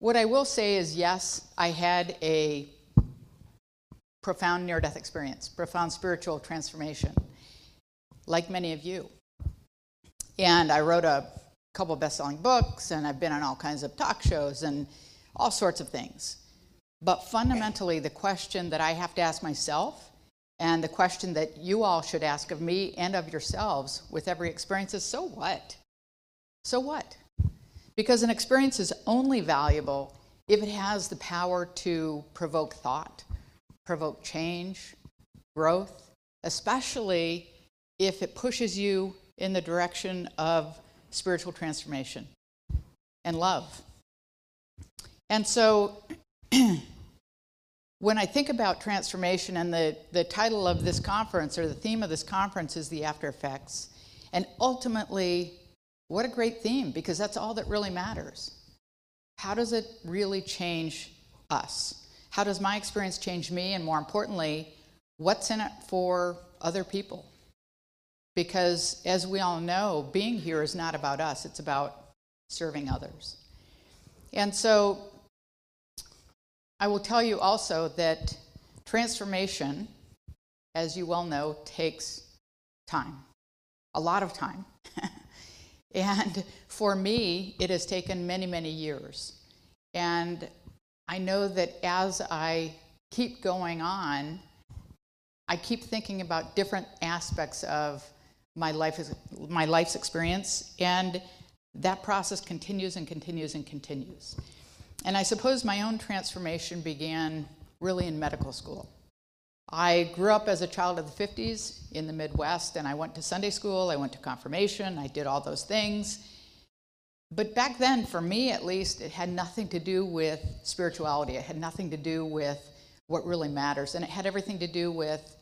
What I will say is yes, I had a profound near death experience, profound spiritual transformation, like many of you. And I wrote a couple of best selling books, and I've been on all kinds of talk shows and all sorts of things. But fundamentally, the question that I have to ask myself, and the question that you all should ask of me and of yourselves with every experience is so what? So what? Because an experience is only valuable if it has the power to provoke thought, provoke change, growth, especially if it pushes you in the direction of spiritual transformation and love. And so when I think about transformation, and the, the title of this conference or the theme of this conference is the after effects, and ultimately, what a great theme because that's all that really matters. How does it really change us? How does my experience change me? And more importantly, what's in it for other people? Because as we all know, being here is not about us, it's about serving others. And so I will tell you also that transformation, as you well know, takes time, a lot of time. and for me, it has taken many, many years. And I know that as I keep going on, I keep thinking about different aspects of my life my life's experience and that process continues and continues and continues and I suppose my own transformation began really in medical school. I grew up as a child of the 50s in the Midwest, and I went to Sunday school, I went to confirmation, I did all those things. But back then, for me at least, it had nothing to do with spirituality. It had nothing to do with what really matters. And it had everything to do with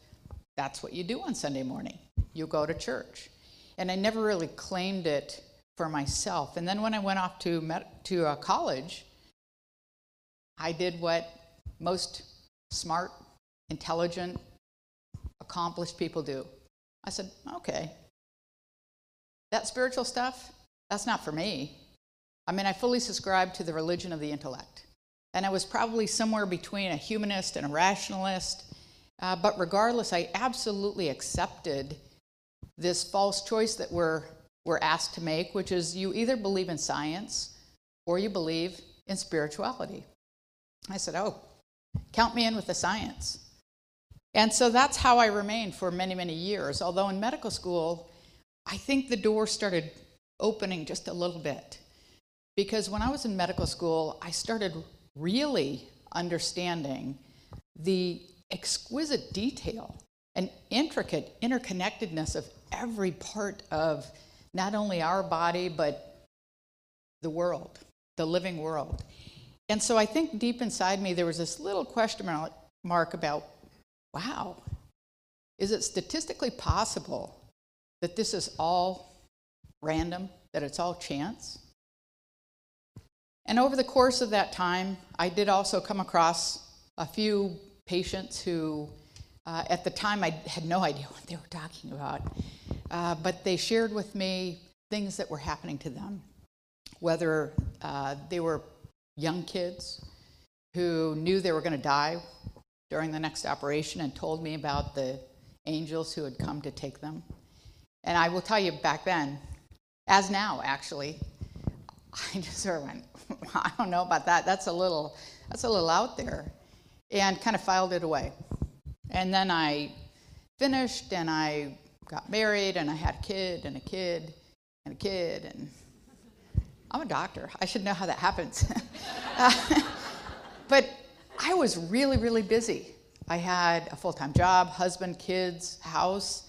that's what you do on Sunday morning. You go to church. And I never really claimed it for myself. And then when I went off to, med- to uh, college, I did what most smart, intelligent, accomplished people do. I said, okay, that spiritual stuff, that's not for me. I mean, I fully subscribe to the religion of the intellect. And I was probably somewhere between a humanist and a rationalist. Uh, but regardless, I absolutely accepted this false choice that we're, we're asked to make, which is you either believe in science or you believe in spirituality. I said, Oh, count me in with the science. And so that's how I remained for many, many years. Although in medical school, I think the door started opening just a little bit. Because when I was in medical school, I started really understanding the exquisite detail and intricate interconnectedness of every part of not only our body, but the world, the living world. And so I think deep inside me, there was this little question mark about wow, is it statistically possible that this is all random, that it's all chance? And over the course of that time, I did also come across a few patients who, uh, at the time, I had no idea what they were talking about, uh, but they shared with me things that were happening to them, whether uh, they were young kids who knew they were going to die during the next operation and told me about the angels who had come to take them. And I will tell you back then, as now actually, I just sort of went, I don't know about that. That's a little, that's a little out there, and kind of filed it away. And then I finished, and I got married, and I had a kid, and a kid, and a kid, and I'm a doctor. I should know how that happens. uh, but I was really, really busy. I had a full time job, husband, kids, house,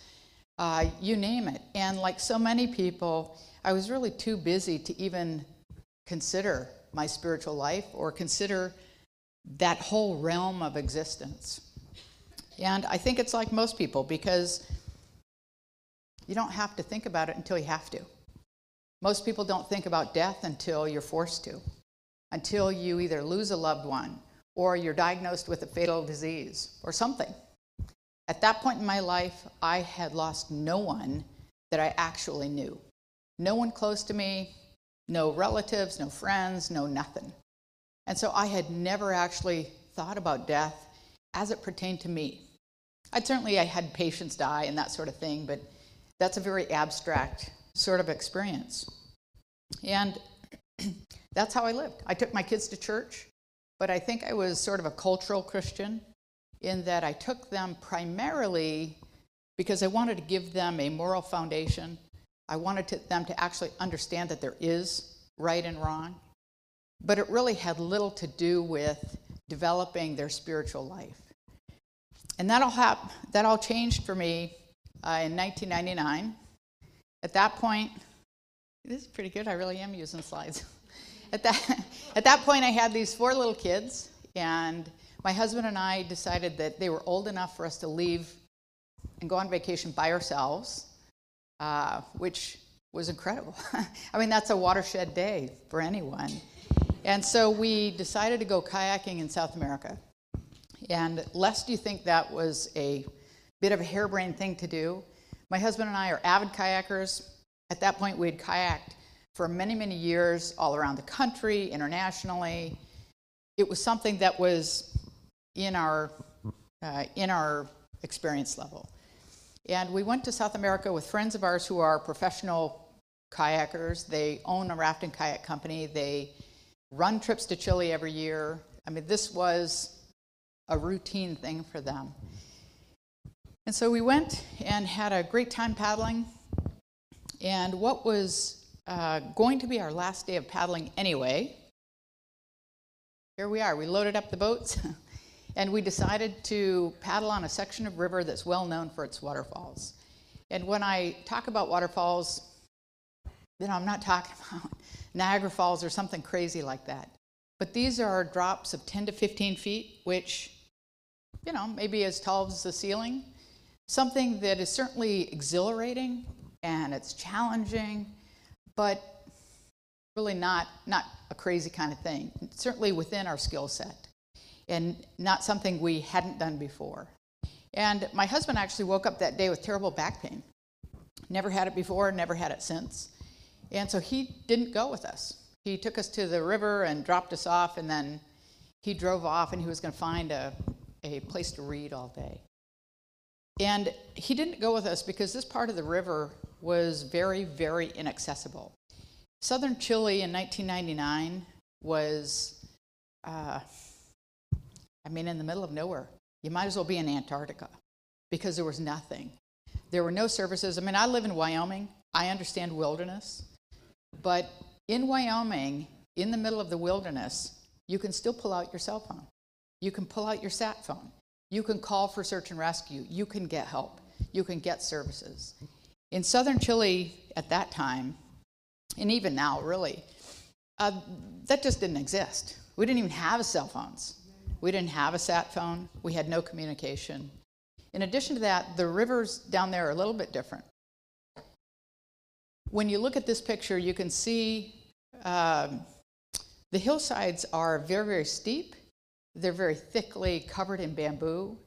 uh, you name it. And like so many people, I was really too busy to even consider my spiritual life or consider that whole realm of existence. And I think it's like most people because you don't have to think about it until you have to. Most people don't think about death until you're forced to, until you either lose a loved one or you're diagnosed with a fatal disease or something. At that point in my life, I had lost no one that I actually knew. No one close to me, no relatives, no friends, no nothing. And so I had never actually thought about death as it pertained to me. I'd certainly I had patients die and that sort of thing, but that's a very abstract sort of experience. And that's how I lived. I took my kids to church, but I think I was sort of a cultural Christian in that I took them primarily because I wanted to give them a moral foundation. I wanted to, them to actually understand that there is right and wrong. But it really had little to do with developing their spiritual life. And that all, hap- that all changed for me uh, in 1999. At that point, this is pretty good. I really am using slides. at, that, at that point, I had these four little kids, and my husband and I decided that they were old enough for us to leave and go on vacation by ourselves, uh, which was incredible. I mean, that's a watershed day for anyone. And so we decided to go kayaking in South America. And lest you think that was a bit of a harebrained thing to do, my husband and I are avid kayakers. At that point, we had kayaked for many, many years all around the country, internationally. It was something that was in our, uh, in our experience level. And we went to South America with friends of ours who are professional kayakers. They own a rafting kayak company. They run trips to Chile every year. I mean, this was a routine thing for them. And so we went and had a great time paddling. And what was uh, going to be our last day of paddling anyway, here we are. We loaded up the boats and we decided to paddle on a section of river that's well known for its waterfalls. And when I talk about waterfalls, you know, I'm not talking about Niagara Falls or something crazy like that. But these are drops of 10 to 15 feet, which, you know, maybe as tall as the ceiling. Something that is certainly exhilarating and it's challenging, but really not, not a crazy kind of thing. Certainly within our skill set and not something we hadn't done before. And my husband actually woke up that day with terrible back pain. Never had it before, never had it since. And so he didn't go with us. He took us to the river and dropped us off, and then he drove off and he was going to find a, a place to read all day. And he didn't go with us because this part of the river was very, very inaccessible. Southern Chile in 1999 was, uh, I mean, in the middle of nowhere. You might as well be in Antarctica because there was nothing. There were no services. I mean, I live in Wyoming. I understand wilderness. But in Wyoming, in the middle of the wilderness, you can still pull out your cell phone. You can pull out your sat phone. You can call for search and rescue. You can get help. You can get services. In southern Chile at that time, and even now, really, uh, that just didn't exist. We didn't even have cell phones. We didn't have a sat phone. We had no communication. In addition to that, the rivers down there are a little bit different. When you look at this picture, you can see um, the hillsides are very, very steep. They're very thickly covered in bamboo.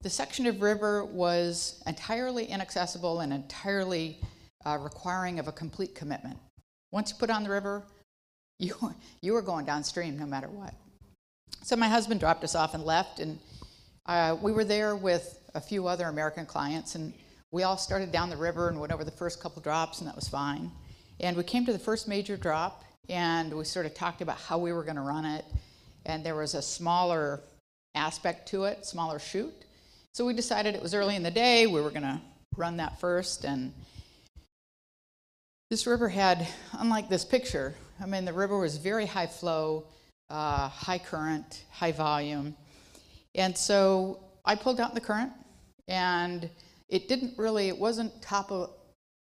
The section of river was entirely inaccessible and entirely uh, requiring of a complete commitment. Once you put on the river, you, you were going downstream no matter what. So my husband dropped us off and left, and uh, we were there with a few other American clients, and we all started down the river and went over the first couple drops, and that was fine. And we came to the first major drop, and we sort of talked about how we were going to run it. And there was a smaller aspect to it, smaller chute. So we decided it was early in the day, we were going to run that first. And this river had, unlike this picture, I mean, the river was very high flow, uh, high current, high volume. And so I pulled out in the current and it didn't really, it wasn't topo,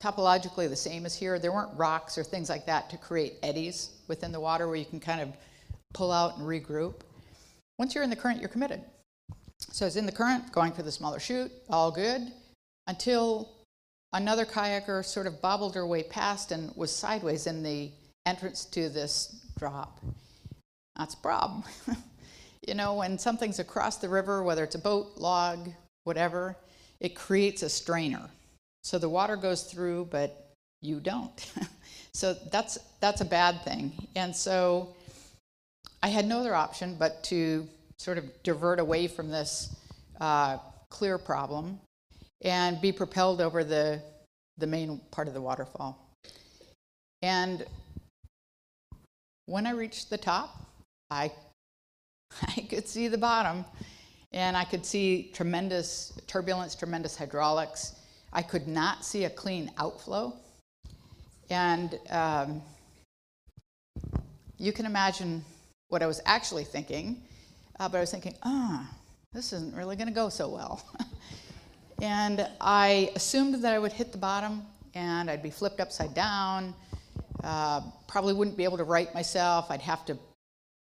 topologically the same as here. There weren't rocks or things like that to create eddies within the water where you can kind of pull out and regroup. Once you're in the current, you're committed. So it's in the current, going for the smaller chute, all good, until another kayaker sort of bobbled her way past and was sideways in the entrance to this drop. That's a problem. you know, when something's across the river, whether it's a boat, log, whatever, it creates a strainer. So the water goes through, but you don't. so that's that's a bad thing. And so I had no other option but to sort of divert away from this uh, clear problem and be propelled over the, the main part of the waterfall. And when I reached the top, I, I could see the bottom and I could see tremendous turbulence, tremendous hydraulics. I could not see a clean outflow. And um, you can imagine what I was actually thinking, uh, but I was thinking, ah, oh, this isn't really going to go so well. and I assumed that I would hit the bottom and I'd be flipped upside down. Uh, probably wouldn't be able to right myself. I'd have to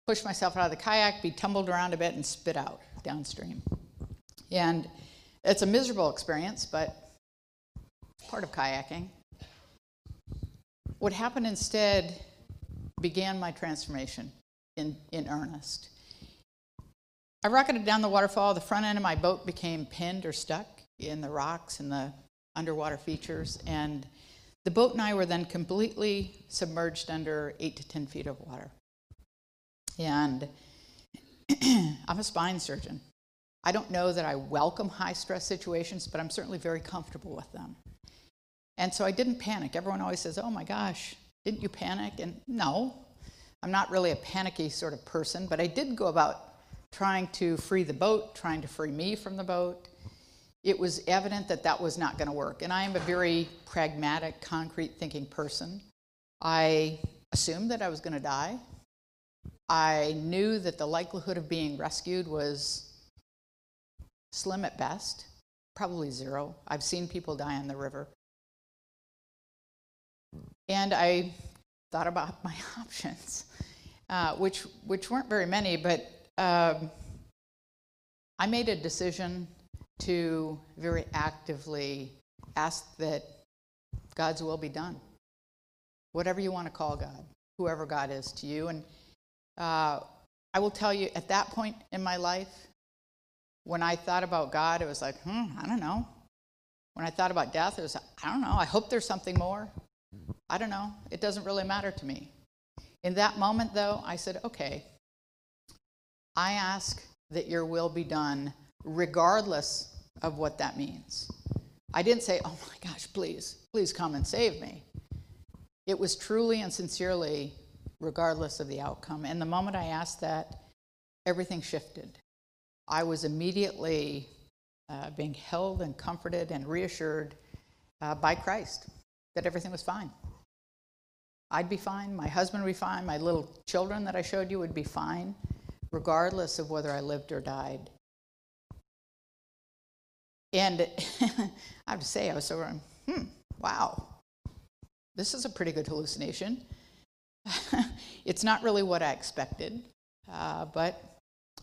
push myself out of the kayak, be tumbled around a bit, and spit out downstream. And it's a miserable experience, but part of kayaking. What happened instead began my transformation in, in earnest. I rocketed down the waterfall. The front end of my boat became pinned or stuck in the rocks and the underwater features. And the boat and I were then completely submerged under eight to 10 feet of water. And I'm a spine surgeon. I don't know that I welcome high stress situations, but I'm certainly very comfortable with them. And so I didn't panic. Everyone always says, Oh my gosh, didn't you panic? And no, I'm not really a panicky sort of person, but I did go about trying to free the boat, trying to free me from the boat. It was evident that that was not going to work. And I am a very pragmatic, concrete thinking person. I assumed that I was going to die. I knew that the likelihood of being rescued was slim at best, probably zero. I've seen people die in the river. And I thought about my options, uh, which, which weren't very many, but um, I made a decision to very actively ask that God's will be done. Whatever you want to call God, whoever God is to you. And uh, I will tell you, at that point in my life, when I thought about God, it was like, hmm, I don't know. When I thought about death, it was, I don't know. I hope there's something more. I don't know. It doesn't really matter to me. In that moment, though, I said, okay, I ask that your will be done regardless of what that means. I didn't say, oh my gosh, please, please come and save me. It was truly and sincerely regardless of the outcome. And the moment I asked that, everything shifted. I was immediately uh, being held and comforted and reassured uh, by Christ that everything was fine. I'd be fine, my husband would be fine, my little children that I showed you would be fine, regardless of whether I lived or died. And I have to say, I was sort of, hmm, wow, this is a pretty good hallucination. it's not really what I expected, uh, but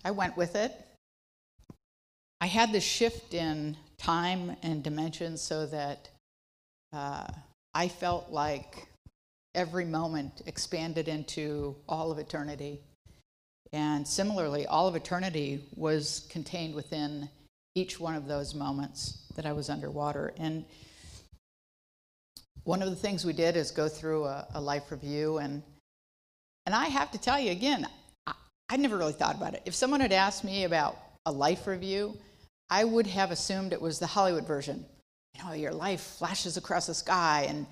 I went with it. I had this shift in time and dimension so that uh, I felt like every moment expanded into all of eternity. And similarly, all of eternity was contained within each one of those moments that I was underwater. And one of the things we did is go through a, a life review and and I have to tell you again, I, I never really thought about it. If someone had asked me about a life review, I would have assumed it was the Hollywood version. You know, your life flashes across the sky and,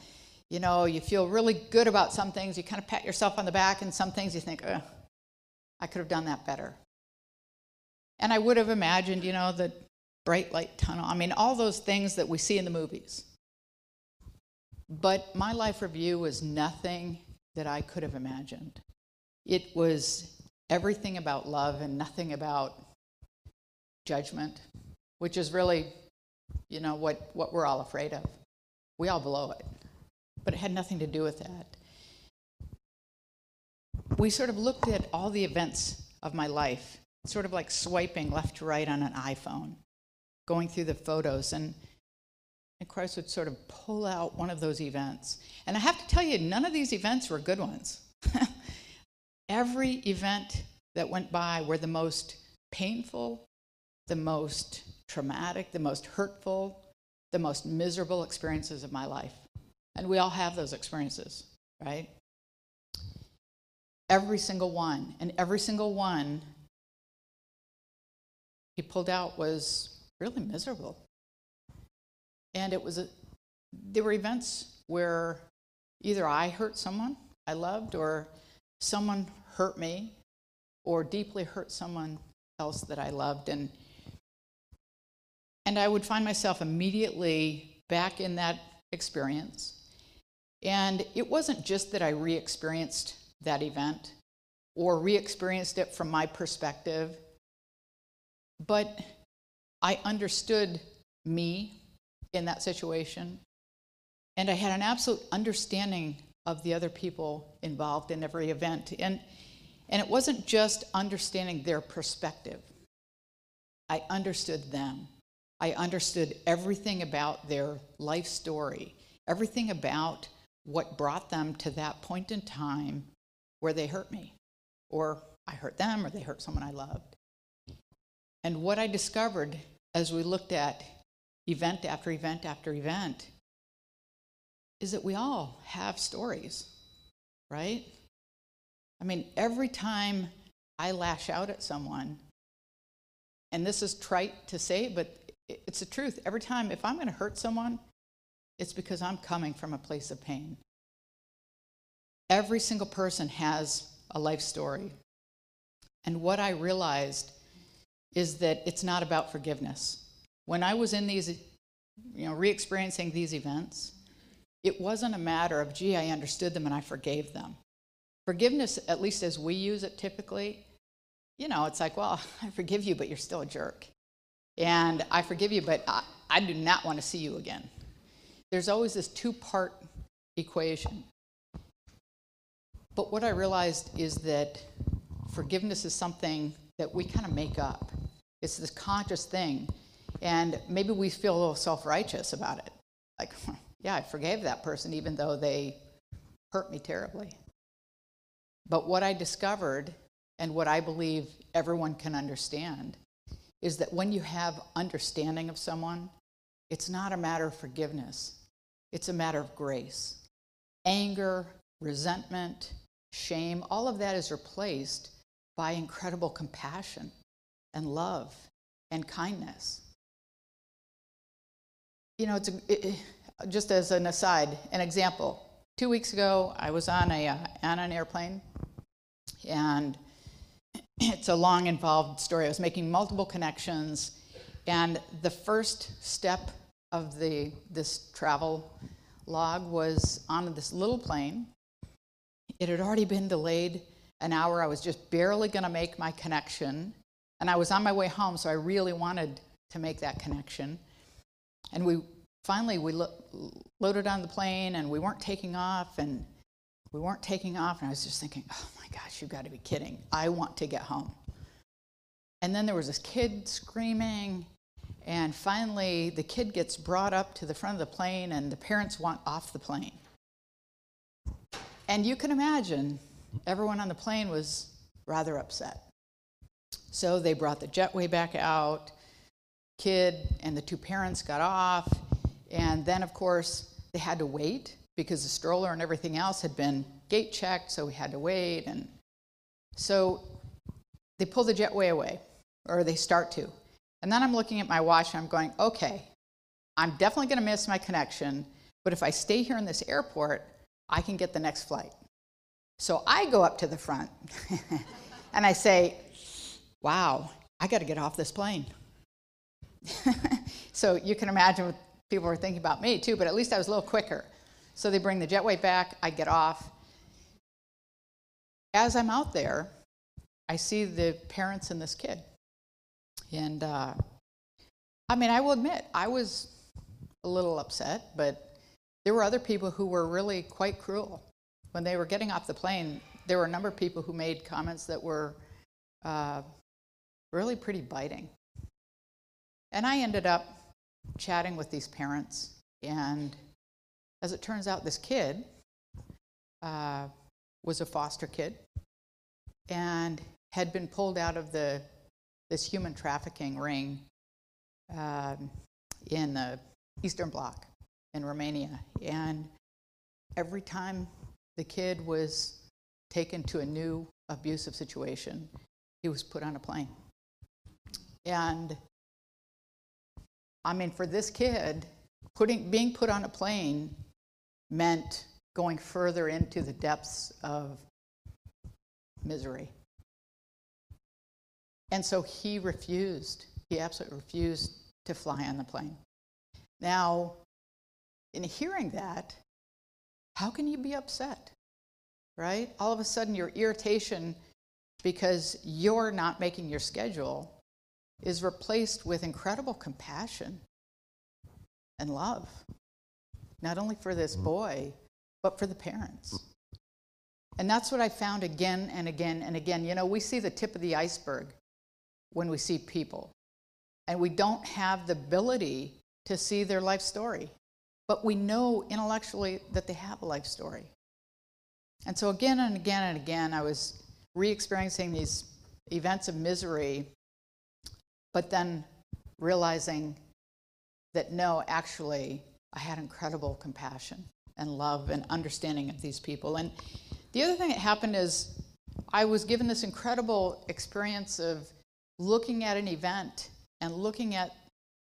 you know, you feel really good about some things. You kind of pat yourself on the back, and some things you think, I could have done that better. And I would have imagined, you know, the bright light tunnel. I mean, all those things that we see in the movies. But my life review was nothing that I could have imagined. It was everything about love and nothing about judgment, which is really, you know, what, what we're all afraid of. We all blow it, but it had nothing to do with that. We sort of looked at all the events of my life, sort of like swiping left to right on an iPhone, going through the photos, and and Christ would sort of pull out one of those events. And I have to tell you, none of these events were good ones. Every event that went by were the most painful, the most traumatic, the most hurtful, the most miserable experiences of my life. And we all have those experiences, right? Every single one. And every single one he pulled out was really miserable. And it was a, there were events where either I hurt someone I loved, or someone hurt me, or deeply hurt someone else that I loved. And, and I would find myself immediately back in that experience. And it wasn't just that I re experienced that event or re experienced it from my perspective, but I understood me in that situation. And I had an absolute understanding of the other people involved in every event. And, and it wasn't just understanding their perspective, I understood them. I understood everything about their life story, everything about what brought them to that point in time where they hurt me, or I hurt them, or they hurt someone I loved. And what I discovered as we looked at event after event after event is that we all have stories, right? I mean, every time I lash out at someone, and this is trite to say, but it's the truth. Every time, if I'm going to hurt someone, it's because I'm coming from a place of pain. Every single person has a life story. And what I realized is that it's not about forgiveness. When I was in these, you know, re experiencing these events, it wasn't a matter of, gee, I understood them and I forgave them. Forgiveness, at least as we use it typically, you know, it's like, well, I forgive you, but you're still a jerk. And I forgive you, but I, I do not want to see you again. There's always this two part equation. But what I realized is that forgiveness is something that we kind of make up. It's this conscious thing. And maybe we feel a little self righteous about it. Like, yeah, I forgave that person even though they hurt me terribly. But what I discovered, and what I believe everyone can understand, is that when you have understanding of someone, it's not a matter of forgiveness, it's a matter of grace. Anger, resentment, shame, all of that is replaced by incredible compassion and love and kindness. You know, it's a, it, just as an aside, an example. Two weeks ago, I was on a uh, on an airplane, and it's a long, involved story. I was making multiple connections, and the first step of the this travel log was on this little plane. It had already been delayed an hour. I was just barely going to make my connection, and I was on my way home, so I really wanted to make that connection. And we finally we lo- loaded on the plane and we weren't taking off and we weren't taking off and i was just thinking oh my gosh you've got to be kidding i want to get home and then there was this kid screaming and finally the kid gets brought up to the front of the plane and the parents want off the plane and you can imagine everyone on the plane was rather upset so they brought the jetway back out kid and the two parents got off and then, of course, they had to wait because the stroller and everything else had been gate checked, so we had to wait. And so they pull the jetway away, or they start to. And then I'm looking at my watch and I'm going, okay, I'm definitely going to miss my connection, but if I stay here in this airport, I can get the next flight. So I go up to the front and I say, wow, I got to get off this plane. so you can imagine what people were thinking about me too, but at least I was a little quicker. So they bring the jetway back, I get off. As I'm out there, I see the parents and this kid. And uh, I mean, I will admit, I was a little upset, but there were other people who were really quite cruel. When they were getting off the plane, there were a number of people who made comments that were uh, really pretty biting. And I ended up chatting with these parents, and as it turns out, this kid uh, was a foster kid and had been pulled out of the this human trafficking ring um, in the Eastern Bloc in Romania. And every time the kid was taken to a new abusive situation, he was put on a plane. And I mean, for this kid, putting, being put on a plane meant going further into the depths of misery. And so he refused. He absolutely refused to fly on the plane. Now, in hearing that, how can you be upset? Right? All of a sudden, your irritation because you're not making your schedule is replaced with incredible compassion and love, not only for this mm-hmm. boy, but for the parents. And that's what I found again and again and again. You know, we see the tip of the iceberg when we see people, and we don't have the ability to see their life story, but we know intellectually that they have a life story. And so, again and again and again, I was re experiencing these events of misery, but then realizing that no, actually, I had incredible compassion and love and understanding of these people. And the other thing that happened is I was given this incredible experience of looking at an event and looking at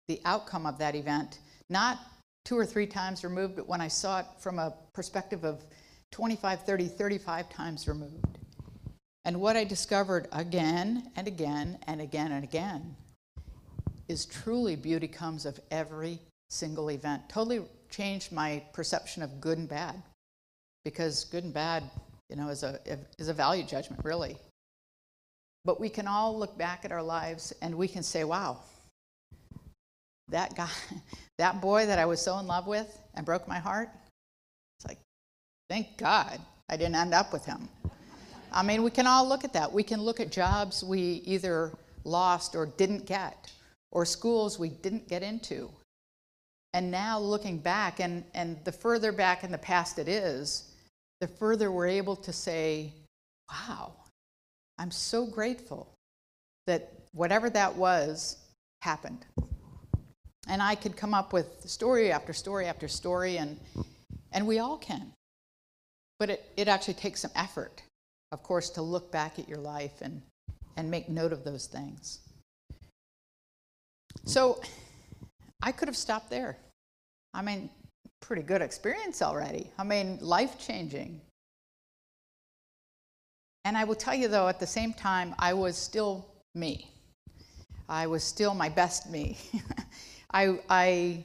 the outcome of that event, not two or three times removed, but when I saw it from a perspective of 25, 30, 35 times removed. And what I discovered again and again and again and again is truly beauty comes of every single event. Totally changed my perception of good and bad because good and bad, you know, is a, is a value judgment, really. But we can all look back at our lives and we can say, wow, that guy, that boy that I was so in love with and broke my heart, it's like, thank God I didn't end up with him. I mean, we can all look at that. We can look at jobs we either lost or didn't get, or schools we didn't get into. And now looking back, and, and the further back in the past it is, the further we're able to say, wow, I'm so grateful that whatever that was happened. And I could come up with story after story after story, and, and we all can. But it, it actually takes some effort, of course, to look back at your life and, and make note of those things. So I could have stopped there. I mean, pretty good experience already. I mean, life changing. And I will tell you though, at the same time, I was still me. I was still my best me. I, I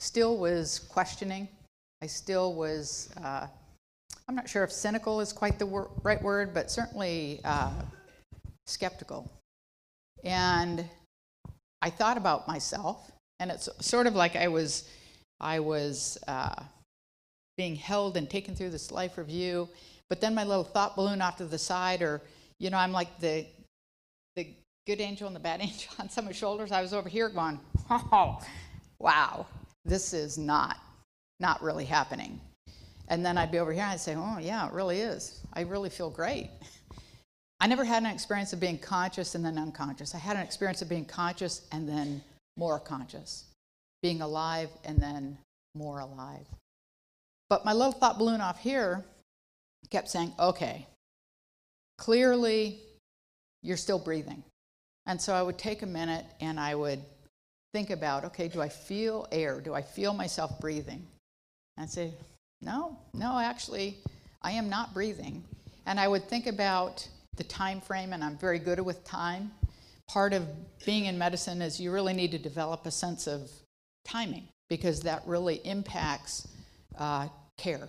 still was questioning. I still was, uh, I'm not sure if cynical is quite the wor- right word, but certainly uh, skeptical. And I thought about myself, and it's sort of like I was, I was uh, being held and taken through this life review, but then my little thought balloon off to the side, or you know, I'm like the the good angel and the bad angel on someone's shoulders. I was over here going, oh, wow, this is not not really happening. And then I'd be over here and I'd say, oh yeah, it really is. I really feel great. I never had an experience of being conscious and then unconscious. I had an experience of being conscious and then more conscious, being alive and then more alive. But my little thought balloon off here kept saying, okay, clearly you're still breathing. And so I would take a minute and I would think about, okay, do I feel air? Do I feel myself breathing? And I'd say, no, no, actually, I am not breathing. And I would think about the time frame, and I'm very good with time. Part of being in medicine is you really need to develop a sense of timing because that really impacts uh, care.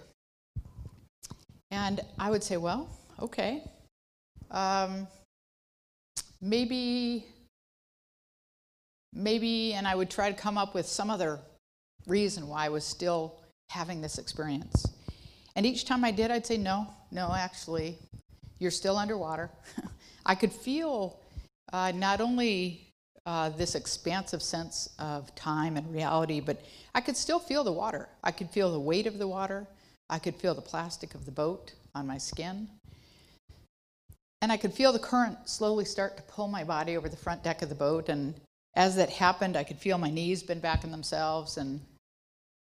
And I would say, well, okay, um, maybe, maybe, and I would try to come up with some other reason why I was still having this experience. And each time I did, I'd say, no, no, actually, you're still underwater. I could feel uh, not only uh, this expansive sense of time and reality, but I could still feel the water. I could feel the weight of the water. I could feel the plastic of the boat on my skin. And I could feel the current slowly start to pull my body over the front deck of the boat. And as that happened, I could feel my knees bend back in themselves, and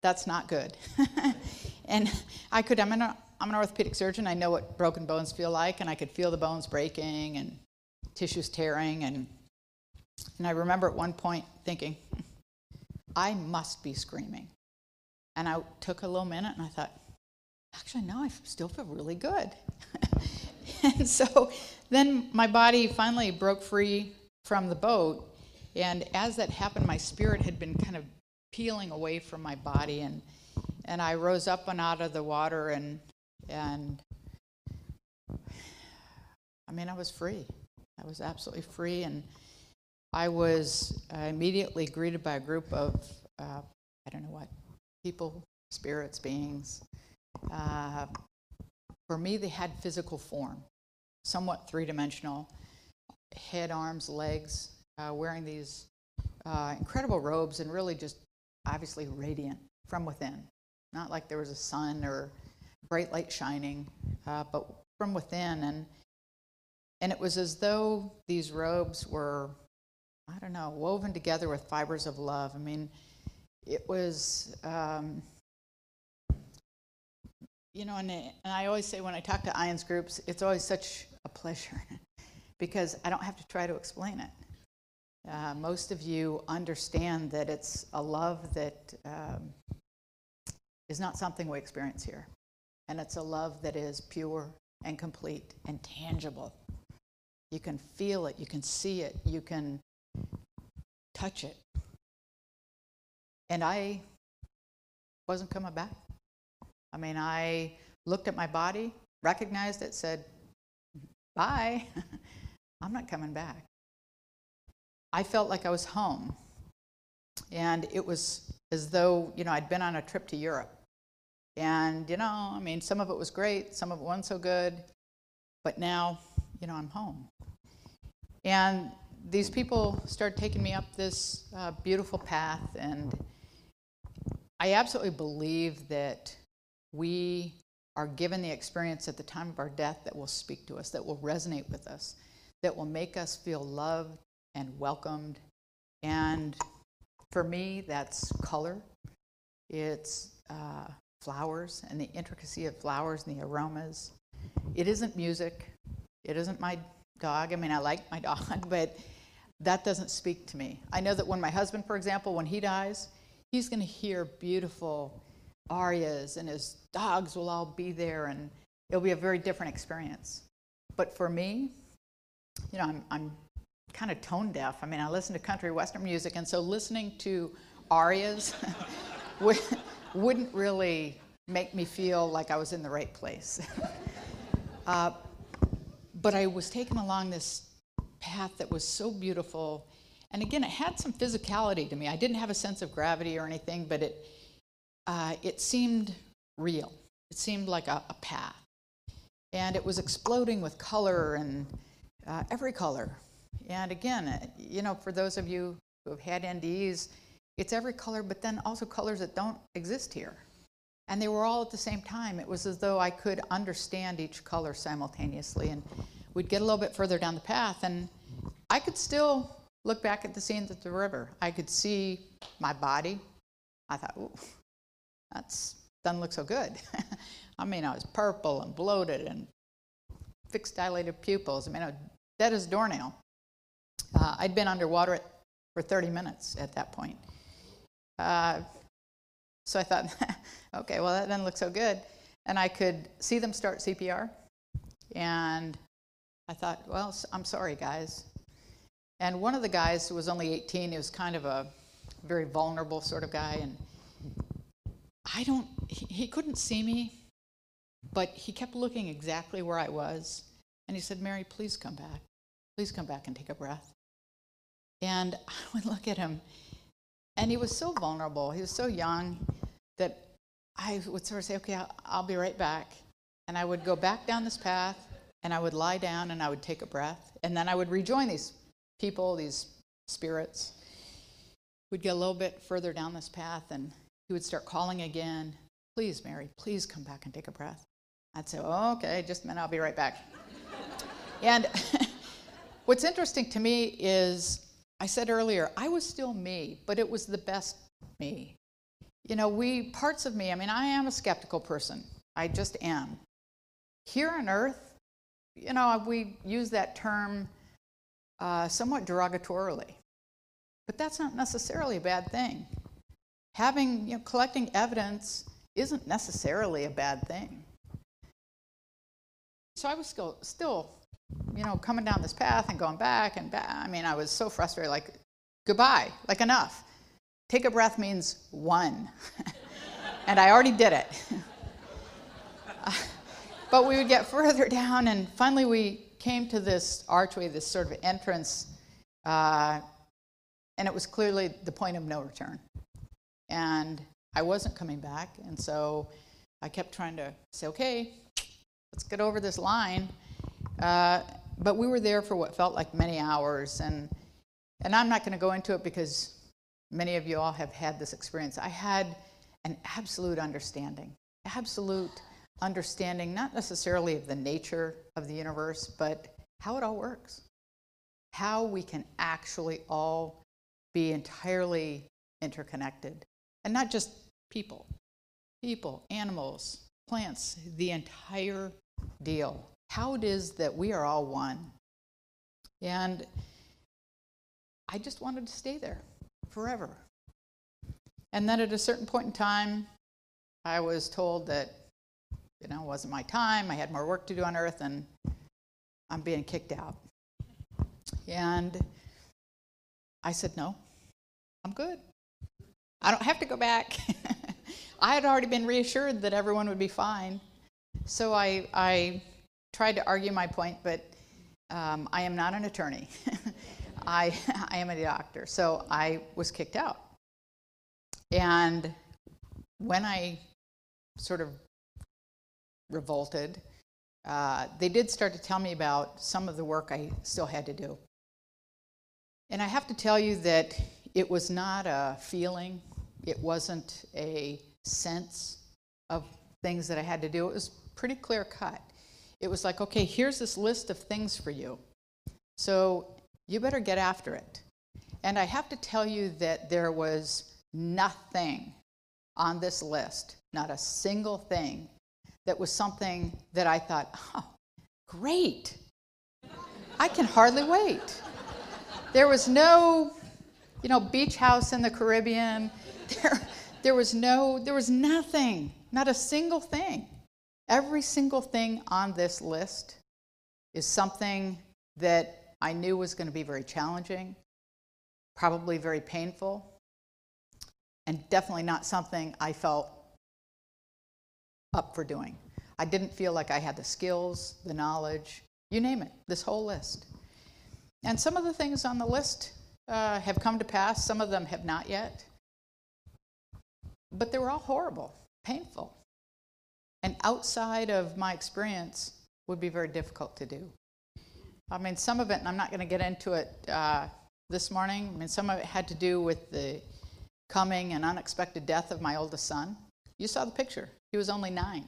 that's not good. and I could, I'm a, I'm an orthopedic surgeon. I know what broken bones feel like, and I could feel the bones breaking and tissues tearing. And, and I remember at one point thinking, I must be screaming. And I took a little minute and I thought, actually, no, I still feel really good. and so then my body finally broke free from the boat. And as that happened, my spirit had been kind of peeling away from my body. And, and I rose up and out of the water and, and I mean, I was free. I was absolutely free. And I was uh, immediately greeted by a group of, uh, I don't know what, people, spirits, beings. Uh, for me, they had physical form, somewhat three dimensional head, arms, legs, uh, wearing these uh, incredible robes and really just obviously radiant from within. Not like there was a sun or bright light shining, uh, but from within. And, and it was as though these robes were, I don't know, woven together with fibers of love. I mean, it was, um, you know, and, and I always say when I talk to IANDS groups, it's always such a pleasure because I don't have to try to explain it. Uh, most of you understand that it's a love that um, is not something we experience here. And it's a love that is pure and complete and tangible. You can feel it, you can see it, you can touch it. And I wasn't coming back. I mean, I looked at my body, recognized it, said, bye, I'm not coming back. I felt like I was home. And it was as though, you know, I'd been on a trip to Europe. And, you know, I mean, some of it was great, some of it wasn't so good, but now, you know, I'm home. And these people started taking me up this uh, beautiful path, and I absolutely believe that we are given the experience at the time of our death that will speak to us, that will resonate with us, that will make us feel loved and welcomed. And for me, that's color. It's uh, flowers and the intricacy of flowers and the aromas. It isn't music. It isn't my dog. I mean, I like my dog, but that doesn't speak to me. I know that when my husband, for example, when he dies, he's going to hear beautiful arias and his dogs will all be there and it'll be a very different experience. But for me, you know, I'm, I'm kind of tone deaf. I mean, I listen to country western music, and so listening to arias wouldn't really make me feel like I was in the right place. uh, but I was taken along this path that was so beautiful. And again, it had some physicality to me. I didn't have a sense of gravity or anything, but it, uh, it seemed real. It seemed like a, a, path. And it was exploding with color and uh, every color and again, uh, you know, for those of you who have had NDEs, it's every color, but then also colors that don't exist here. And they were all at the same time. It was as though I could understand each color simultaneously. And we'd get a little bit further down the path, and I could still look back at the scenes at the river. I could see my body. I thought, ooh, that's doesn't look so good. I mean, I was purple and bloated and fixed dilated pupils. I mean, I was dead as a doornail. Uh, I'd been underwater for 30 minutes at that point. Uh, so I thought, okay, well, that doesn't look so good. And I could see them start CPR. And I thought, well, I'm sorry, guys. And one of the guys was only 18, he was kind of a very vulnerable sort of guy. And I don't, he, he couldn't see me, but he kept looking exactly where I was. And he said, Mary, please come back. Please come back and take a breath. And I would look at him, and he was so vulnerable. He was so young that I would sort of say, okay, I'll, I'll be right back. And I would go back down this path, and I would lie down, and I would take a breath. And then I would rejoin these people, these spirits. We'd get a little bit further down this path, and he would start calling again, please, Mary, please come back and take a breath. I'd say, oh, okay, just a minute, I'll be right back. and what's interesting to me is I said earlier, I was still me, but it was the best me. You know, we, parts of me, I mean, I am a skeptical person. I just am. Here on Earth, you know, we use that term uh, somewhat derogatorily, but that's not necessarily a bad thing. Having, you know, collecting evidence isn't necessarily a bad thing. So I was still, still, you know, coming down this path and going back and back. I mean, I was so frustrated, like, goodbye, like enough. Take a breath means one. and I already did it. but we would get further down, and finally we came to this archway, this sort of entrance, uh, and it was clearly the point of no return. And I wasn't coming back, and so I kept trying to say, okay, let's get over this line. Uh, but we were there for what felt like many hours, and and I'm not going to go into it because many of you all have had this experience. I had an absolute understanding, absolute understanding, not necessarily of the nature of the universe, but how it all works, how we can actually all be entirely interconnected, and not just people, people, animals, plants, the entire deal. How it is that we are all one. And I just wanted to stay there forever. And then at a certain point in time, I was told that, you know, it wasn't my time. I had more work to do on earth, and I'm being kicked out. And I said, no, I'm good. I don't have to go back. I had already been reassured that everyone would be fine. So I, I tried to argue my point, but um, I am not an attorney. I, I am a doctor. So I was kicked out. And when I sort of revolted, uh, they did start to tell me about some of the work I still had to do. And I have to tell you that it was not a feeling, it wasn't a sense of things that I had to do. It was pretty clear cut. It was like, okay, here's this list of things for you. So you better get after it. And I have to tell you that there was nothing on this list, not a single thing, that was something that I thought, oh, great. I can hardly wait. There was no, you know, beach house in the Caribbean. There, there was no, there was nothing, not a single thing. Every single thing on this list is something that I knew was going to be very challenging, probably very painful, and definitely not something I felt up for doing. I didn't feel like I had the skills, the knowledge, you name it, this whole list. And some of the things on the list uh, have come to pass, some of them have not yet. But they were all horrible, painful, and outside of my experience would be very difficult to do. I mean, some of it, and I'm not going to get into it uh, this morning, I mean, some of it had to do with the coming and unexpected death of my oldest son. You saw the picture, he was only nine.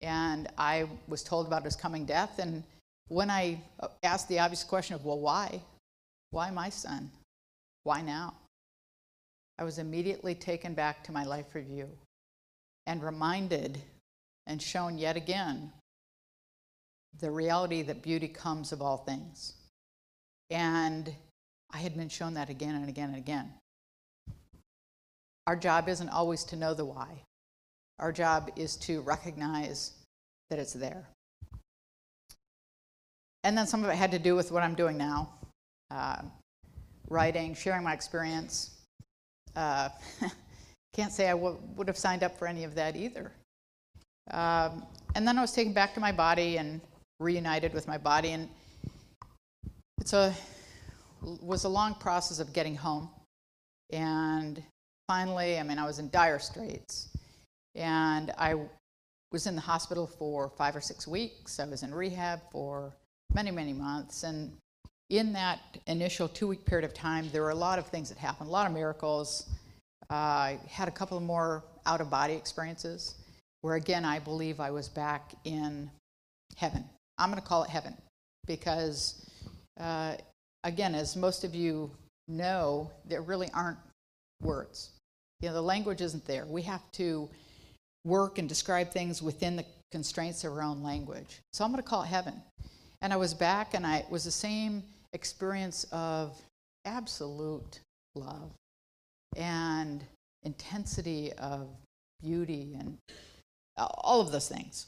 And I was told about his coming death, and when I asked the obvious question of, well, why? Why my son? Why now? I was immediately taken back to my life review and reminded and shown yet again the reality that beauty comes of all things. And I had been shown that again and again and again. Our job isn't always to know the why, our job is to recognize that it's there. And then some of it had to do with what I'm doing now uh, writing, sharing my experience, uh, can't say I would have signed up for any of that either. Um, and then I was taken back to my body and reunited with my body, and it's a was a long process of getting home. And finally, I mean, I was in dire straits, and I was in the hospital for five or six weeks. I was in rehab for many, many months, and in that initial two week period of time, there were a lot of things that happened, a lot of miracles. Uh, I had a couple more out of body experiences where, again, I believe I was back in heaven. I'm going to call it heaven because, uh, again, as most of you know, there really aren't words. You know, the language isn't there. We have to work and describe things within the constraints of our own language. So I'm going to call it heaven. And I was back, and I, it was the same experience of absolute love and intensity of beauty and all of those things.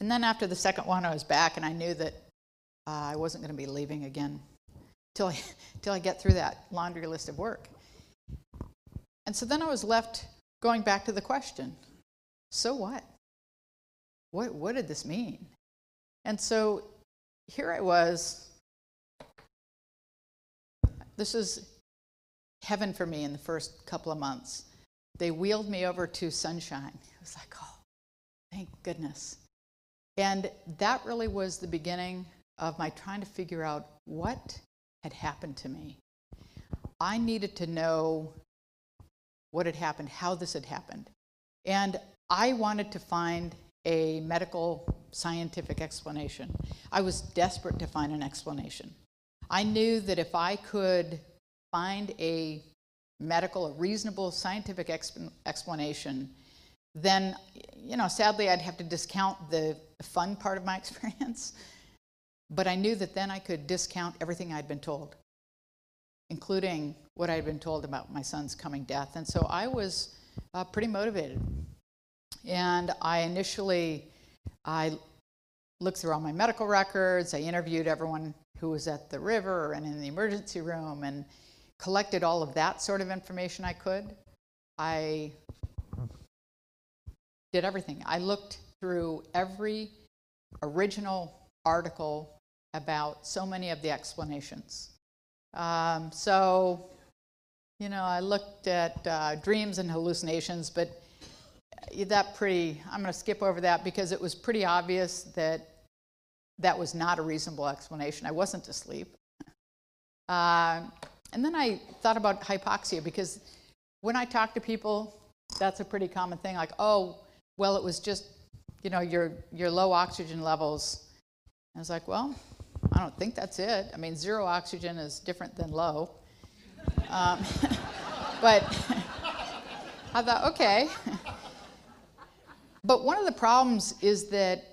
And then after the second one, I was back, and I knew that uh, I wasn't going to be leaving again till I, till I get through that laundry list of work. And so then I was left going back to the question so what? What, what did this mean? And so here I was. This is heaven for me in the first couple of months. They wheeled me over to Sunshine. It was like, oh, thank goodness. And that really was the beginning of my trying to figure out what had happened to me. I needed to know what had happened, how this had happened. And I wanted to find a medical scientific explanation. I was desperate to find an explanation. I knew that if I could find a medical, a reasonable scientific exp- explanation, then, you know, sadly, I'd have to discount the fun part of my experience. But I knew that then I could discount everything I'd been told, including what I'd been told about my son's coming death. And so I was uh, pretty motivated. And I initially, I looked through all my medical records. I interviewed everyone who was at the river and in the emergency room and collected all of that sort of information I could. I did everything. I looked through every original article about so many of the explanations. Um, so, you know, I looked at uh, dreams and hallucinations, but that pretty, I'm going to skip over that because it was pretty obvious that that was not a reasonable explanation. I wasn't asleep. Uh, and then I thought about hypoxia because when I talk to people, that's a pretty common thing. Like, oh, well, it was just, you know, your, your low oxygen levels. I was like, well, I don't think that's it. I mean, zero oxygen is different than low. Um, but I thought, okay. but one of the problems is that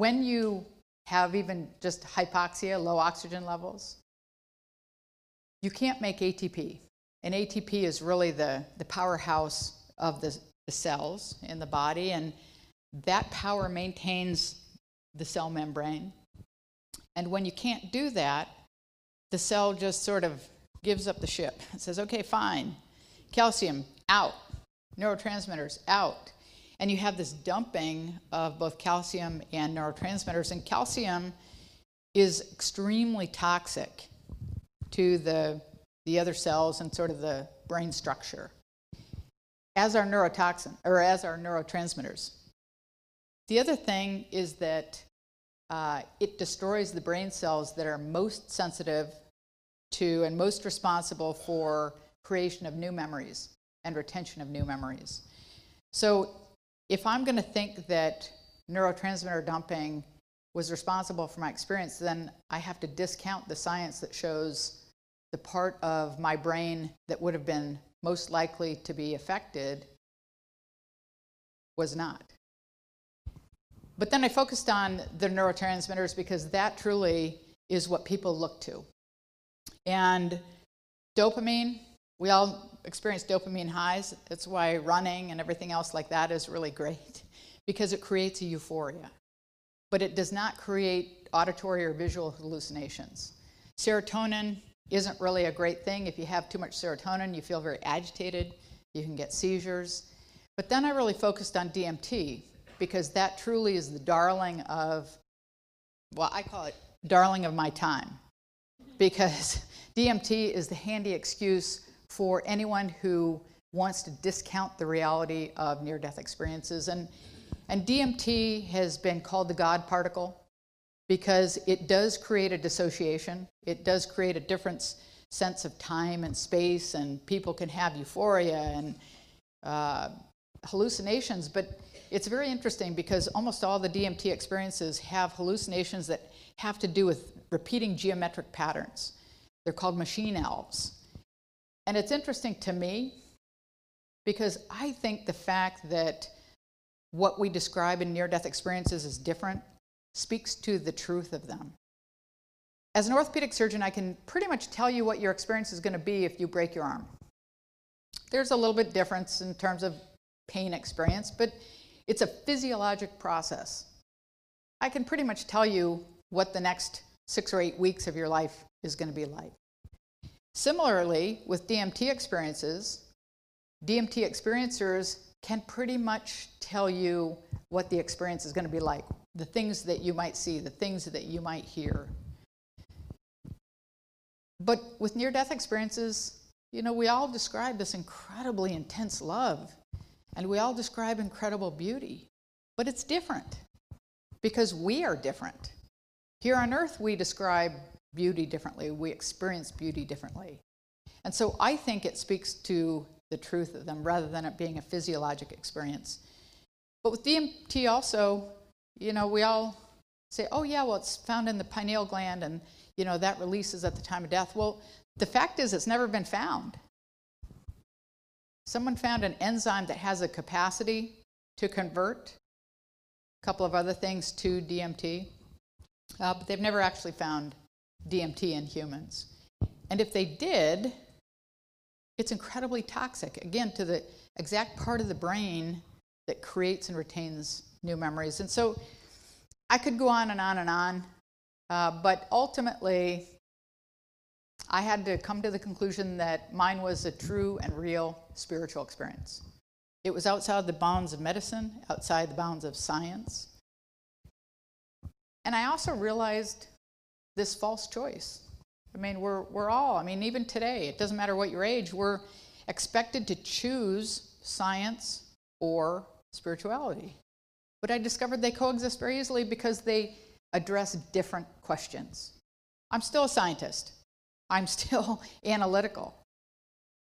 when you have even just hypoxia, low oxygen levels, you can't make ATP. And ATP is really the, the powerhouse of the, the cells in the body, and that power maintains the cell membrane. And when you can't do that, the cell just sort of gives up the ship. It says, okay, fine. Calcium, out. Neurotransmitters, out. And you have this dumping of both calcium and neurotransmitters. And calcium is extremely toxic to the, the other cells and sort of the brain structure as our neurotoxin or as our neurotransmitters. The other thing is that uh, it destroys the brain cells that are most sensitive to and most responsible for creation of new memories and retention of new memories. So, if I'm going to think that neurotransmitter dumping was responsible for my experience, then I have to discount the science that shows the part of my brain that would have been most likely to be affected was not. But then I focused on the neurotransmitters because that truly is what people look to. And dopamine, we all experience dopamine highs. That's why running and everything else like that is really great because it creates a euphoria. But it does not create auditory or visual hallucinations. Serotonin isn't really a great thing. If you have too much serotonin, you feel very agitated, you can get seizures. But then I really focused on DMT because that truly is the darling of, well, I call it darling of my time. Because DMT is the handy excuse for anyone who wants to discount the reality of near death experiences. And, and DMT has been called the God particle because it does create a dissociation, it does create a different sense of time and space, and people can have euphoria and uh, hallucinations, but it's very interesting because almost all the DMT experiences have hallucinations that have to do with repeating geometric patterns. They're called machine elves. And it's interesting to me because I think the fact that what we describe in near death experiences is different speaks to the truth of them. As an orthopedic surgeon, I can pretty much tell you what your experience is going to be if you break your arm. There's a little bit difference in terms of pain experience, but it's a physiologic process. I can pretty much tell you what the next six or eight weeks of your life is going to be like. Similarly, with DMT experiences, DMT experiencers can pretty much tell you what the experience is going to be like, the things that you might see, the things that you might hear. But with near death experiences, you know, we all describe this incredibly intense love and we all describe incredible beauty, but it's different because we are different. Here on earth, we describe beauty differently, we experience beauty differently. And so I think it speaks to the truth of them rather than it being a physiologic experience. But with DMT also, you know, we all say, oh, yeah, well, it's found in the pineal gland and, you know, that releases at the time of death. Well, the fact is, it's never been found. Someone found an enzyme that has a capacity to convert a couple of other things to DMT, uh, but they've never actually found DMT in humans. And if they did, it's incredibly toxic, again, to the exact part of the brain that creates and retains new memories. And so I could go on and on and on, uh, but ultimately, I had to come to the conclusion that mine was a true and real spiritual experience. It was outside the bounds of medicine, outside the bounds of science. And I also realized this false choice. I mean, we're, we're all, I mean, even today, it doesn't matter what your age, we're expected to choose science or spirituality. But I discovered they coexist very easily because they address different questions. I'm still a scientist, I'm still analytical.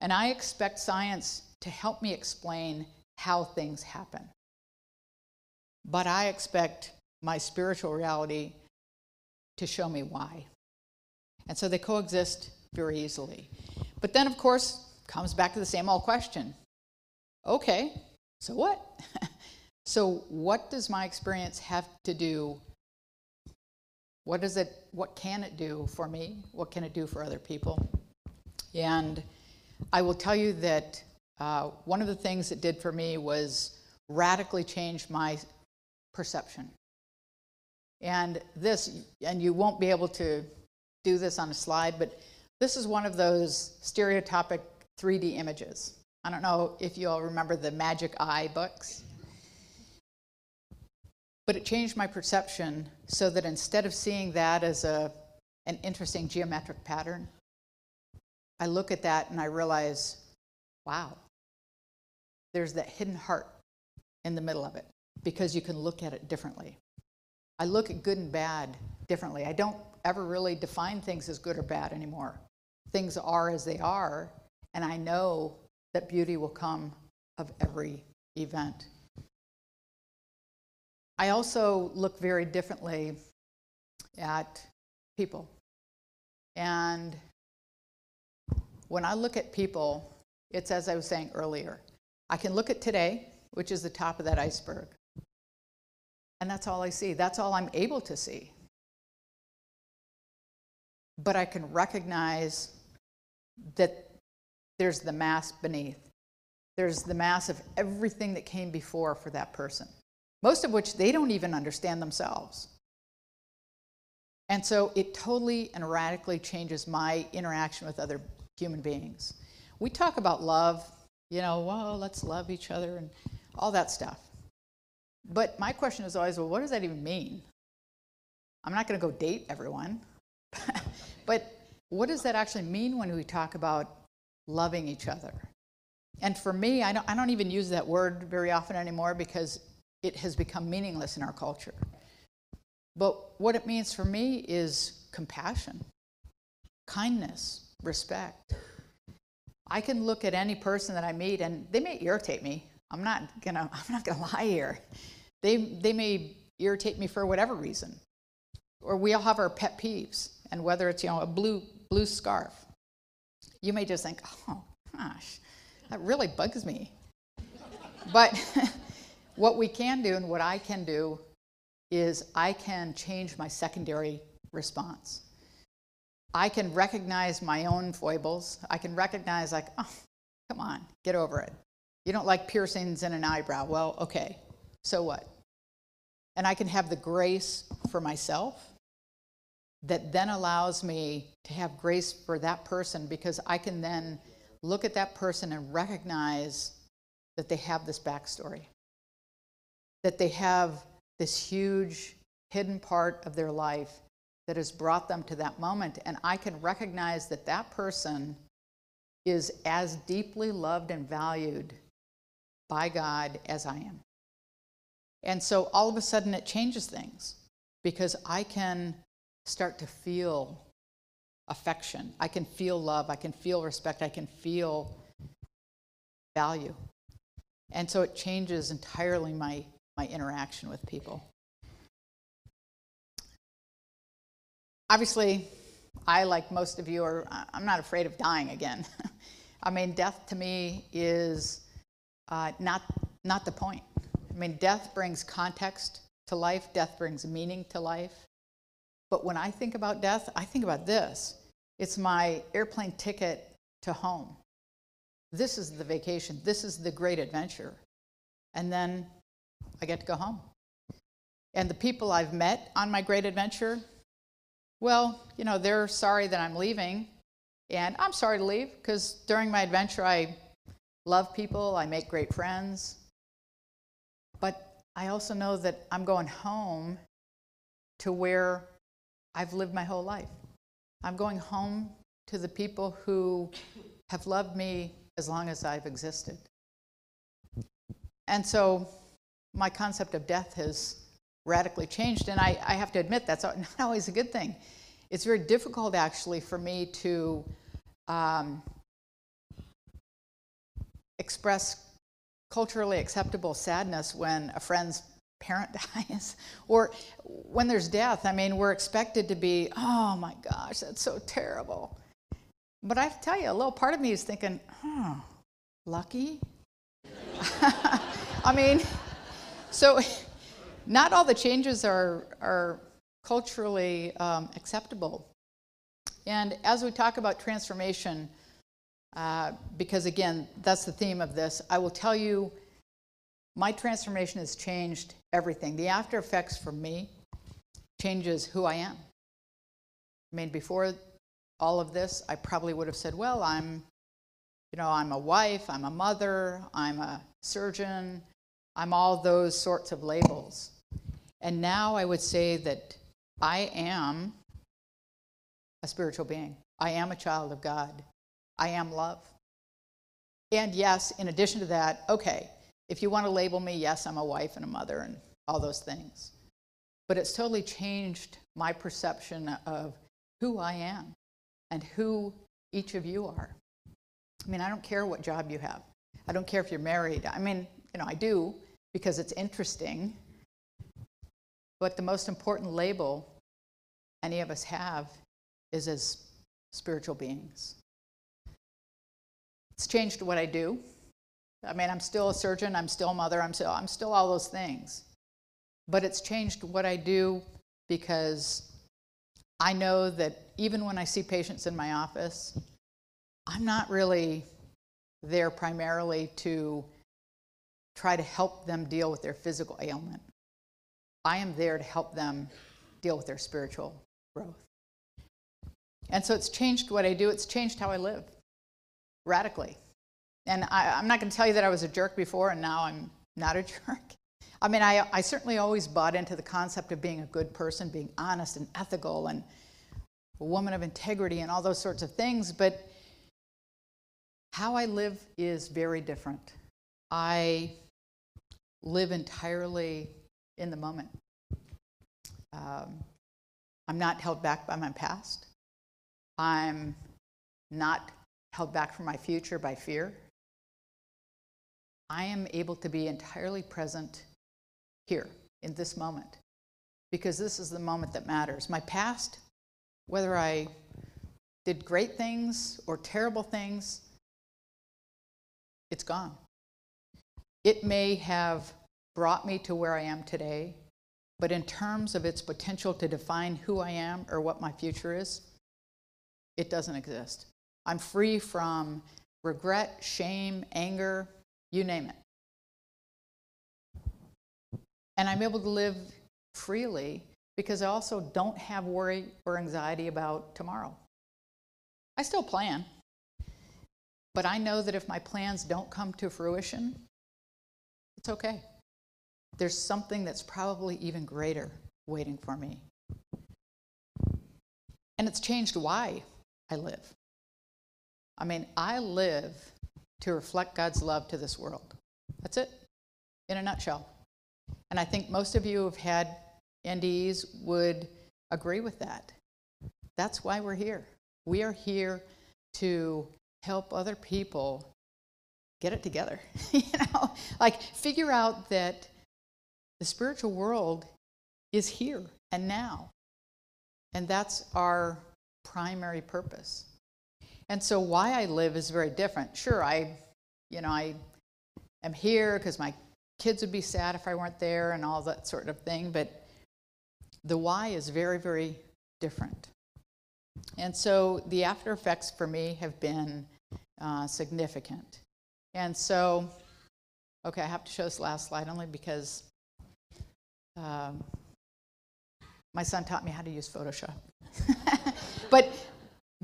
And I expect science to help me explain how things happen. But I expect my spiritual reality to show me why. And so they coexist very easily. But then, of course, comes back to the same old question okay, so what? so, what does my experience have to do? What does it, what can it do for me? What can it do for other people? And I will tell you that uh, one of the things it did for me was radically change my perception. And this, and you won't be able to do this on a slide, but this is one of those stereotypic 3D images. I don't know if you all remember the Magic Eye books. But it changed my perception so that instead of seeing that as a, an interesting geometric pattern, I look at that and I realize, wow, there's that hidden heart in the middle of it because you can look at it differently. I look at good and bad differently. I don't ever really define things as good or bad anymore. Things are as they are, and I know that beauty will come of every event. I also look very differently at people. And when I look at people, it's as I was saying earlier. I can look at today, which is the top of that iceberg. And that's all I see. That's all I'm able to see. But I can recognize that there's the mass beneath. There's the mass of everything that came before for that person, most of which they don't even understand themselves. And so it totally and radically changes my interaction with other human beings. We talk about love, you know, well, let's love each other and all that stuff. But my question is always, well, what does that even mean? I'm not going to go date everyone. but what does that actually mean when we talk about loving each other? And for me, I don't, I don't even use that word very often anymore because it has become meaningless in our culture. But what it means for me is compassion, kindness, respect. I can look at any person that I meet and they may irritate me. I'm not gonna I'm not gonna lie here. They, they may irritate me for whatever reason. Or we all have our pet peeves, and whether it's you know a blue blue scarf, you may just think, oh gosh, that really bugs me. but what we can do and what I can do is I can change my secondary response. I can recognize my own foibles. I can recognize, like, oh, come on, get over it. You don't like piercings in an eyebrow. Well, okay, so what? And I can have the grace for myself that then allows me to have grace for that person because I can then look at that person and recognize that they have this backstory, that they have this huge hidden part of their life that has brought them to that moment. And I can recognize that that person is as deeply loved and valued by God as I am. And so all of a sudden it changes things because I can start to feel affection. I can feel love. I can feel respect. I can feel value. And so it changes entirely my, my interaction with people. Obviously, I, like most of you, are I'm not afraid of dying again. I mean, death to me is uh, not, not the point. I mean, death brings context to life, death brings meaning to life. But when I think about death, I think about this it's my airplane ticket to home. This is the vacation, this is the great adventure. And then I get to go home. And the people I've met on my great adventure, well, you know, they're sorry that I'm leaving. And I'm sorry to leave because during my adventure, I love people, I make great friends. But I also know that I'm going home to where I've lived my whole life. I'm going home to the people who have loved me as long as I've existed. And so my concept of death has radically changed. And I, I have to admit, that's not always a good thing. It's very difficult, actually, for me to um, express culturally acceptable sadness when a friend's parent dies or when there's death. I mean, we're expected to be, oh my gosh, that's so terrible. But I have to tell you, a little part of me is thinking, oh, lucky? I mean, so not all the changes are, are culturally um, acceptable. And as we talk about transformation, uh, because again, that's the theme of this, I will tell you my transformation has changed everything. The after effects for me changes who I am. I mean, before all of this, I probably would have said, well, I'm, you know, I'm a wife, I'm a mother, I'm a surgeon, I'm all those sorts of labels. And now I would say that I am a spiritual being. I am a child of God. I am love. And yes, in addition to that, okay, if you want to label me, yes, I'm a wife and a mother and all those things. But it's totally changed my perception of who I am and who each of you are. I mean, I don't care what job you have. I don't care if you're married. I mean, you know, I do because it's interesting. But the most important label any of us have is as spiritual beings. It's changed what I do. I mean, I'm still a surgeon, I'm still a mother, I'm still, I'm still all those things. But it's changed what I do because I know that even when I see patients in my office, I'm not really there primarily to try to help them deal with their physical ailment. I am there to help them deal with their spiritual growth. And so it's changed what I do, it's changed how I live radically. And I, am not going to tell you that I was a jerk before and now I'm not a jerk. I mean, I, I certainly always bought into the concept of being a good person, being honest and ethical, and a woman of integrity, and all those sorts of things. But how I live is very different. I live entirely in the moment. Um, I'm not held back by my past. I'm not held back from my future by fear. I am able to be entirely present here in this moment because this is the moment that matters. My past, whether I did great things or terrible things, it's gone. It may have brought me to where I am today, but in terms of its potential to define who I am or what my future is, it doesn't exist. I'm free from regret, shame, anger, you name it. And I'm able to live freely because I also don't have worry or anxiety about tomorrow. I still plan, but I know that if my plans don't come to fruition, it's okay. There's something that's probably even greater waiting for me. And it's changed why I live. I mean, I live to reflect God's love to this world. That's it, in a nutshell. And I think most of you who have had NDEs would agree with that. That's why we're here. We are here to help other people get it together. you know, like figure out that the spiritual world is here and now. And that's our primary purpose. And so why I live is very different. Sure, I you know, I am here because my kids would be sad if I weren't there and all that sort of thing, but the why is very, very different. And so the after effects for me have been uh, significant. And so, okay, I have to show this last slide only because um, my son taught me how to use Photoshop. but,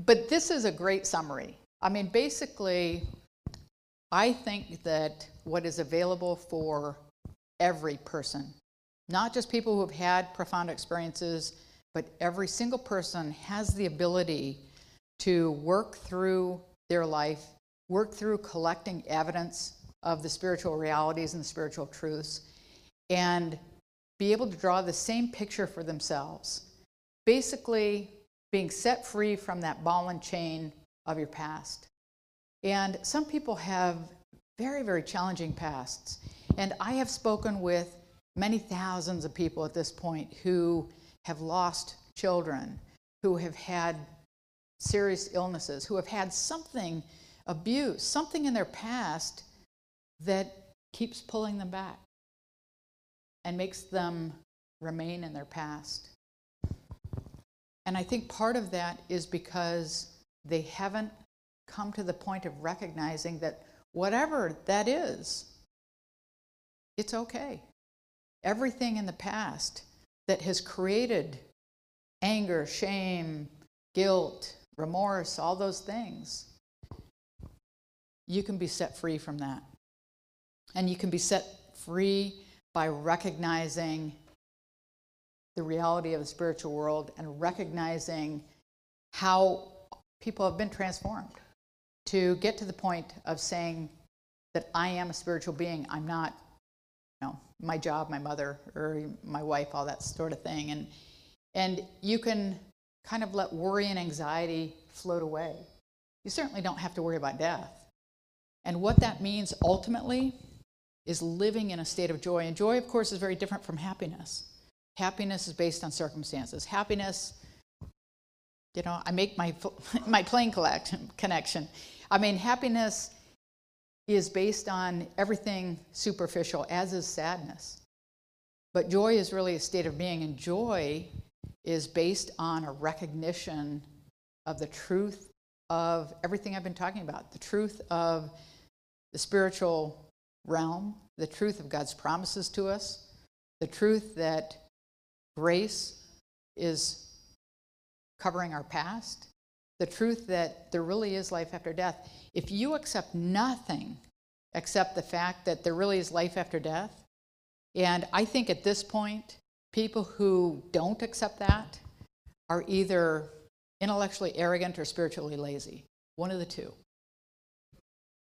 but this is a great summary. I mean, basically, I think that what is available for every person, not just people who have had profound experiences, but every single person has the ability to work through their life, work through collecting evidence of the spiritual realities and the spiritual truths, and be able to draw the same picture for themselves. Basically, being set free from that ball and chain of your past. And some people have very, very challenging pasts. And I have spoken with many thousands of people at this point who have lost children, who have had serious illnesses, who have had something, abuse, something in their past that keeps pulling them back and makes them remain in their past. And I think part of that is because they haven't come to the point of recognizing that whatever that is, it's okay. Everything in the past that has created anger, shame, guilt, remorse, all those things, you can be set free from that. And you can be set free by recognizing the reality of the spiritual world and recognizing how people have been transformed to get to the point of saying that I am a spiritual being. I'm not, you know, my job, my mother, or my wife, all that sort of thing. And, and you can kind of let worry and anxiety float away. You certainly don't have to worry about death. And what that means ultimately is living in a state of joy. And joy, of course, is very different from happiness. Happiness is based on circumstances. Happiness, you know, I make my, my plane connection. I mean, happiness is based on everything superficial, as is sadness. But joy is really a state of being, and joy is based on a recognition of the truth of everything I've been talking about the truth of the spiritual realm, the truth of God's promises to us, the truth that grace is covering our past, the truth that there really is life after death. If you accept nothing except the fact that there really is life after death, and I think at this point, people who don't accept that are either intellectually arrogant or spiritually lazy. One of the two.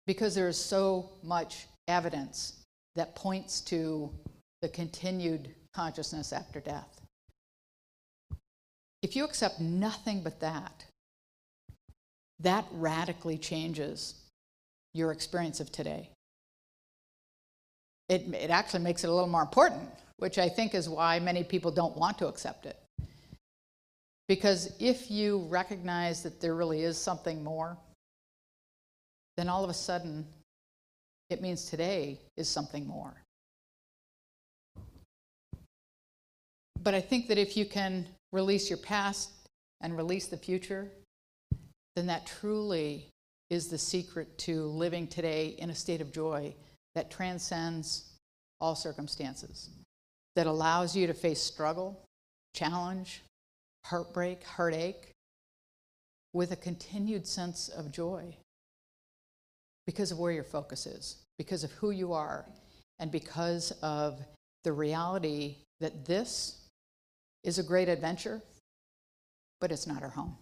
Because there is so much evidence that points to the continued consciousness after death. If you accept nothing but that, that radically changes your experience of today. It, it actually makes it a little more important, which I think is why many people don't want to accept it. Because if you recognize that there really is something more, then all of a sudden it means today is something more. But I think that if you can release your past and release the future, then that truly is the secret to living today in a state of joy that transcends all circumstances, that allows you to face struggle, challenge, heartbreak, heartache with a continued sense of joy because of where your focus is, because of who you are, and because of the reality that this is a great adventure, but it's not our home.